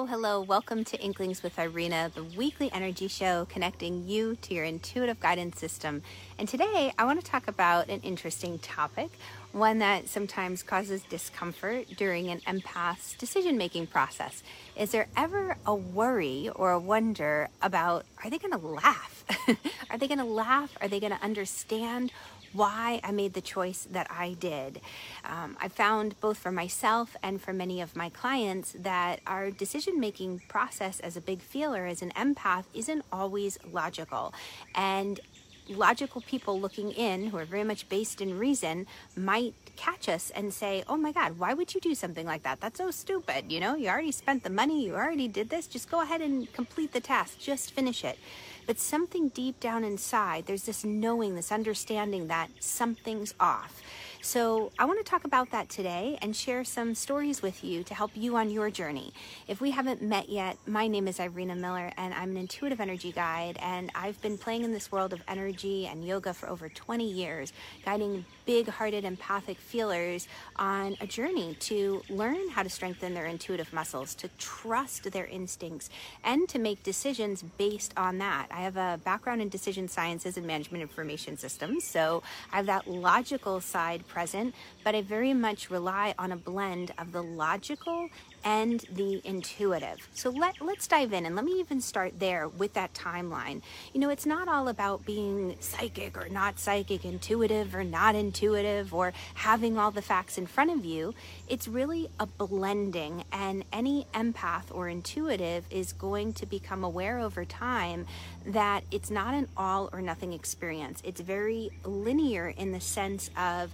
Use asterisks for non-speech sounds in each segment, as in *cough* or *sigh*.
Hello, hello. Welcome to Inklings with Irina, the weekly energy show connecting you to your intuitive guidance system. And today I want to talk about an interesting topic, one that sometimes causes discomfort during an empath's decision making process. Is there ever a worry or a wonder about are they going *laughs* to laugh? are they going to laugh? Are they going to understand? Why I made the choice that I did. Um, I found both for myself and for many of my clients that our decision making process as a big feeler, as an empath, isn't always logical. And logical people looking in who are very much based in reason might catch us and say, Oh my God, why would you do something like that? That's so stupid. You know, you already spent the money, you already did this. Just go ahead and complete the task, just finish it. But something deep down inside, there's this knowing, this understanding that something's off. So, I want to talk about that today and share some stories with you to help you on your journey. If we haven't met yet, my name is Irina Miller and I'm an intuitive energy guide. And I've been playing in this world of energy and yoga for over 20 years, guiding big hearted empathic feelers on a journey to learn how to strengthen their intuitive muscles, to trust their instincts, and to make decisions based on that. I have a background in decision sciences and management information systems, so I have that logical side present, but I very much rely on a blend of the logical and the intuitive. So let, let's dive in and let me even start there with that timeline. You know, it's not all about being psychic or not psychic, intuitive or not intuitive, or having all the facts in front of you. It's really a blending, and any empath or intuitive is going to become aware over time that it's not an all or nothing experience. It's very linear in the sense of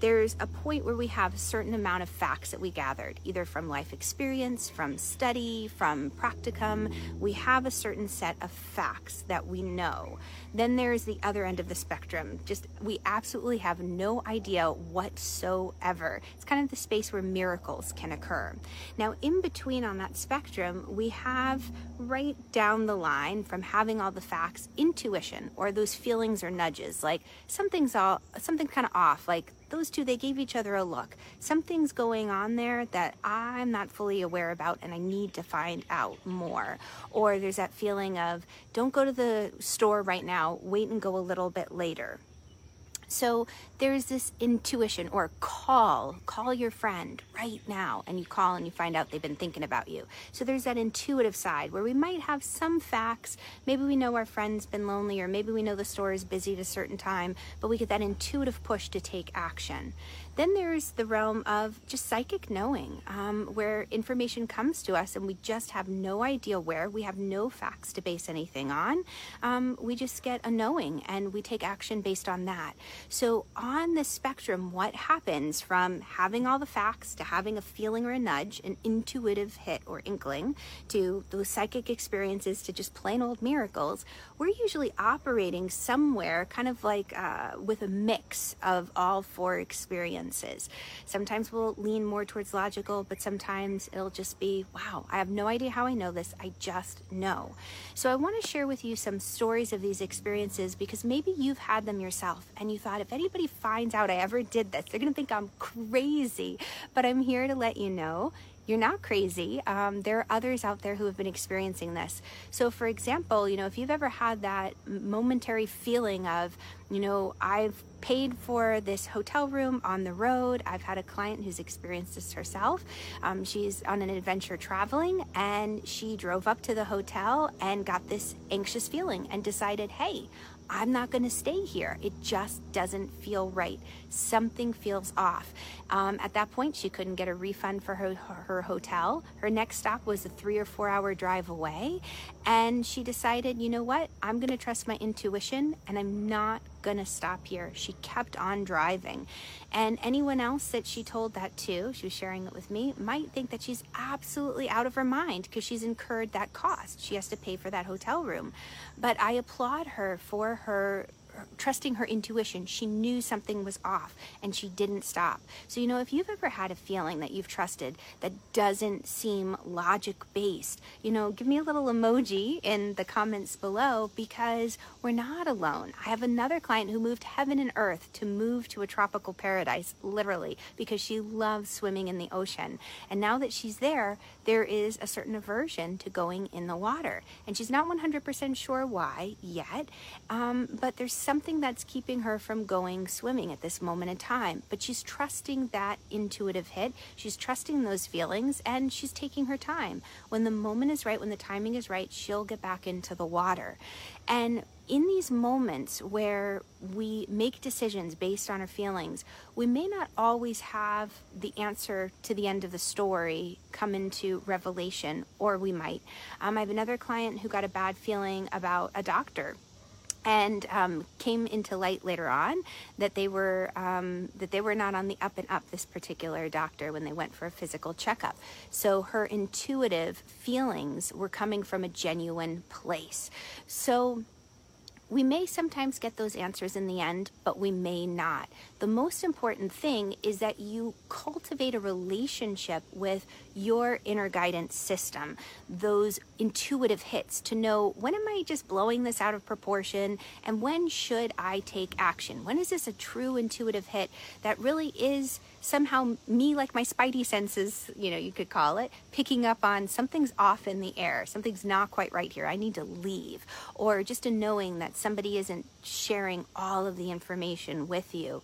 there's a point where we have a certain amount of facts that we gathered, either from life experience, from study, from practicum. We have a certain set of facts that we know. Then there's the other end of the spectrum. Just we absolutely have no idea whatsoever. It's kind of the space where miracles can occur. Now, in between on that spectrum, we have right down the line from having all the facts, intuition or those feelings or nudges, like something's all something kind of off, like those two, they gave each other a look. Something's going on there that I'm not fully aware about and I need to find out more. Or there's that feeling of, don't go to the store right now, wait and go a little bit later. So there's this intuition or call, call your friend right now. And you call and you find out they've been thinking about you. So there's that intuitive side where we might have some facts. Maybe we know our friend's been lonely, or maybe we know the store is busy at a certain time, but we get that intuitive push to take action. Then there's the realm of just psychic knowing, um, where information comes to us and we just have no idea where. We have no facts to base anything on. Um, we just get a knowing and we take action based on that. So, on the spectrum, what happens from having all the facts to having a feeling or a nudge, an intuitive hit or inkling, to those psychic experiences to just plain old miracles, we're usually operating somewhere kind of like uh, with a mix of all four experiences. Sometimes we'll lean more towards logical, but sometimes it'll just be, wow, I have no idea how I know this. I just know. So I want to share with you some stories of these experiences because maybe you've had them yourself and you thought if anybody finds out I ever did this, they're going to think I'm crazy. But I'm here to let you know you're not crazy. Um, there are others out there who have been experiencing this. So, for example, you know, if you've ever had that momentary feeling of, you know, I've paid for this hotel room on the road. I've had a client who's experienced this herself. Um, she's on an adventure traveling and she drove up to the hotel and got this anxious feeling and decided, hey, I'm not going to stay here. It just doesn't feel right. Something feels off. Um, at that point, she couldn't get a refund for her, her hotel. Her next stop was a three or four hour drive away. And she decided, you know what? I'm going to trust my intuition and I'm not going to stop here. She kept on driving. And anyone else that she told that to, she was sharing it with me, might think that she's absolutely out of her mind because she's incurred that cost. She has to pay for that hotel room. But I applaud her for her trusting her intuition. She knew something was off and she didn't stop. So, you know, if you've ever had a feeling that you've trusted that doesn't seem logic based, you know, give me a little emoji in the comments below because we're not alone. I have another client who moved heaven and earth to move to a tropical paradise, literally, because she loves swimming in the ocean. And now that she's there, there is a certain aversion to going in the water. And she's not 100% sure why yet, um, but there's something that's keeping her from going swimming at this moment in time. But she's trusting that intuitive hit, she's trusting those feelings, and she's taking her time. When the moment is right, when the timing is right, she'll get back into the water. And in these moments where we make decisions based on our feelings, we may not always have the answer to the end of the story come into revelation, or we might. Um, I have another client who got a bad feeling about a doctor and um, came into light later on that they were um, that they were not on the up and up this particular doctor when they went for a physical checkup so her intuitive feelings were coming from a genuine place so we may sometimes get those answers in the end, but we may not. The most important thing is that you cultivate a relationship with your inner guidance system, those intuitive hits to know when am I just blowing this out of proportion and when should I take action? When is this a true intuitive hit that really is somehow me, like my spidey senses, you know, you could call it, picking up on something's off in the air, something's not quite right here, I need to leave, or just a knowing that somebody isn't sharing all of the information with you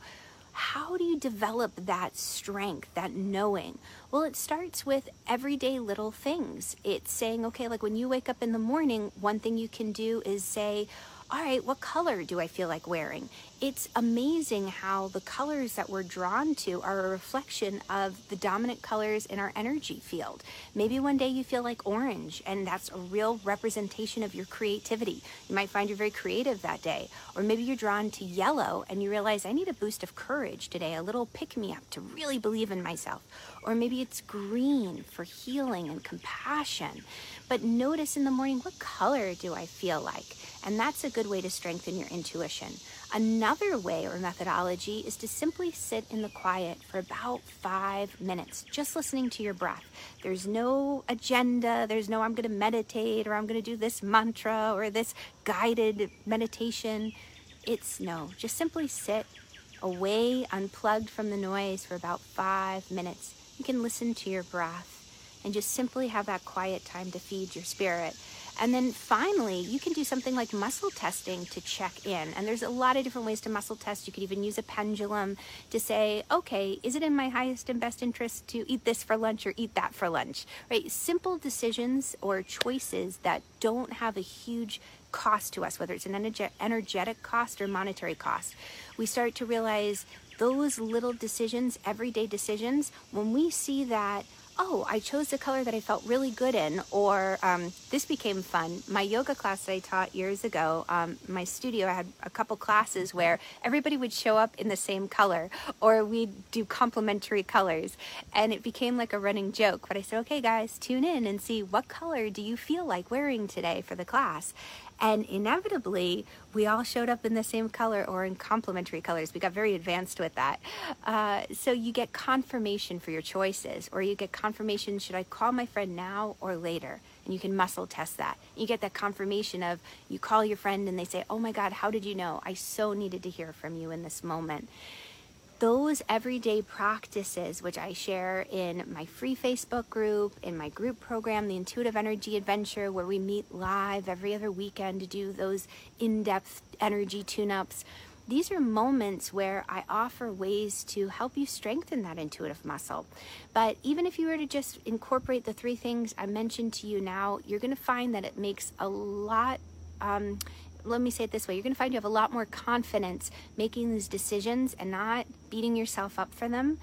how do you develop that strength, that knowing? Well, it starts with everyday little things. It's saying, okay, like when you wake up in the morning, one thing you can do is say, all right, what color do I feel like wearing? It's amazing how the colors that we're drawn to are a reflection of the dominant colors in our energy field. Maybe one day you feel like orange, and that's a real representation of your creativity. You might find you're very creative that day. Or maybe you're drawn to yellow and you realize I need a boost of courage today, a little pick me up to really believe in myself. Or maybe it's green for healing and compassion. But notice in the morning, what color do I feel like? And that's a good way to strengthen your intuition. Another way or methodology is to simply sit in the quiet for about five minutes, just listening to your breath. There's no agenda, there's no I'm going to meditate or I'm going to do this mantra or this guided meditation. It's no, just simply sit away, unplugged from the noise for about five minutes. You can listen to your breath and just simply have that quiet time to feed your spirit. And then finally, you can do something like muscle testing to check in. And there's a lot of different ways to muscle test. You could even use a pendulum to say, okay, is it in my highest and best interest to eat this for lunch or eat that for lunch? Right? Simple decisions or choices that don't have a huge cost to us, whether it's an energetic cost or monetary cost. We start to realize those little decisions, everyday decisions, when we see that oh, I chose the color that I felt really good in, or um, this became fun. My yoga class that I taught years ago, um, my studio, I had a couple classes where everybody would show up in the same color, or we'd do complementary colors, and it became like a running joke. But I said, okay, guys, tune in and see what color do you feel like wearing today for the class. And inevitably, we all showed up in the same color or in complementary colors. We got very advanced with that. Uh, so you get confirmation for your choices, or you get confirmation should I call my friend now or later? And you can muscle test that. You get that confirmation of you call your friend and they say, Oh my God, how did you know? I so needed to hear from you in this moment those everyday practices, which I share in my free Facebook group, in my group program, the Intuitive Energy Adventure, where we meet live every other weekend to do those in depth energy tune ups. These are moments where I offer ways to help you strengthen that intuitive muscle. But even if you were to just incorporate the three things I mentioned to you now, you're going to find that it makes a lot. Um, let me say it this way you're going to find you have a lot more confidence making these decisions and not beating yourself up for them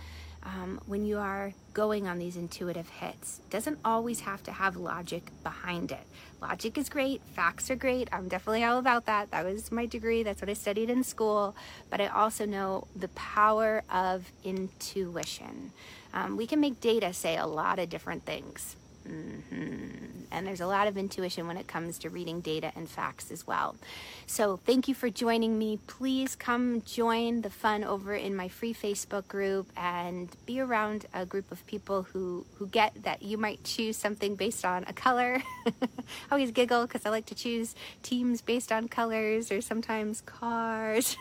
um, when you are going on these intuitive hits. It doesn't always have to have logic behind it. Logic is great, facts are great. I'm definitely all about that. That was my degree, that's what I studied in school. But I also know the power of intuition. Um, we can make data say a lot of different things. Mm-hmm. And there's a lot of intuition when it comes to reading data and facts as well. So, thank you for joining me. Please come join the fun over in my free Facebook group and be around a group of people who, who get that you might choose something based on a color. *laughs* I always giggle because I like to choose teams based on colors or sometimes cars.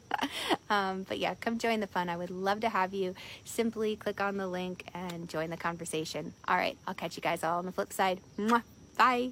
*laughs* um, but yeah, come join the fun. I would love to have you. Simply click on the link and join the conversation. All right, I'll catch you guys all on the flip side. Mwah. Bye.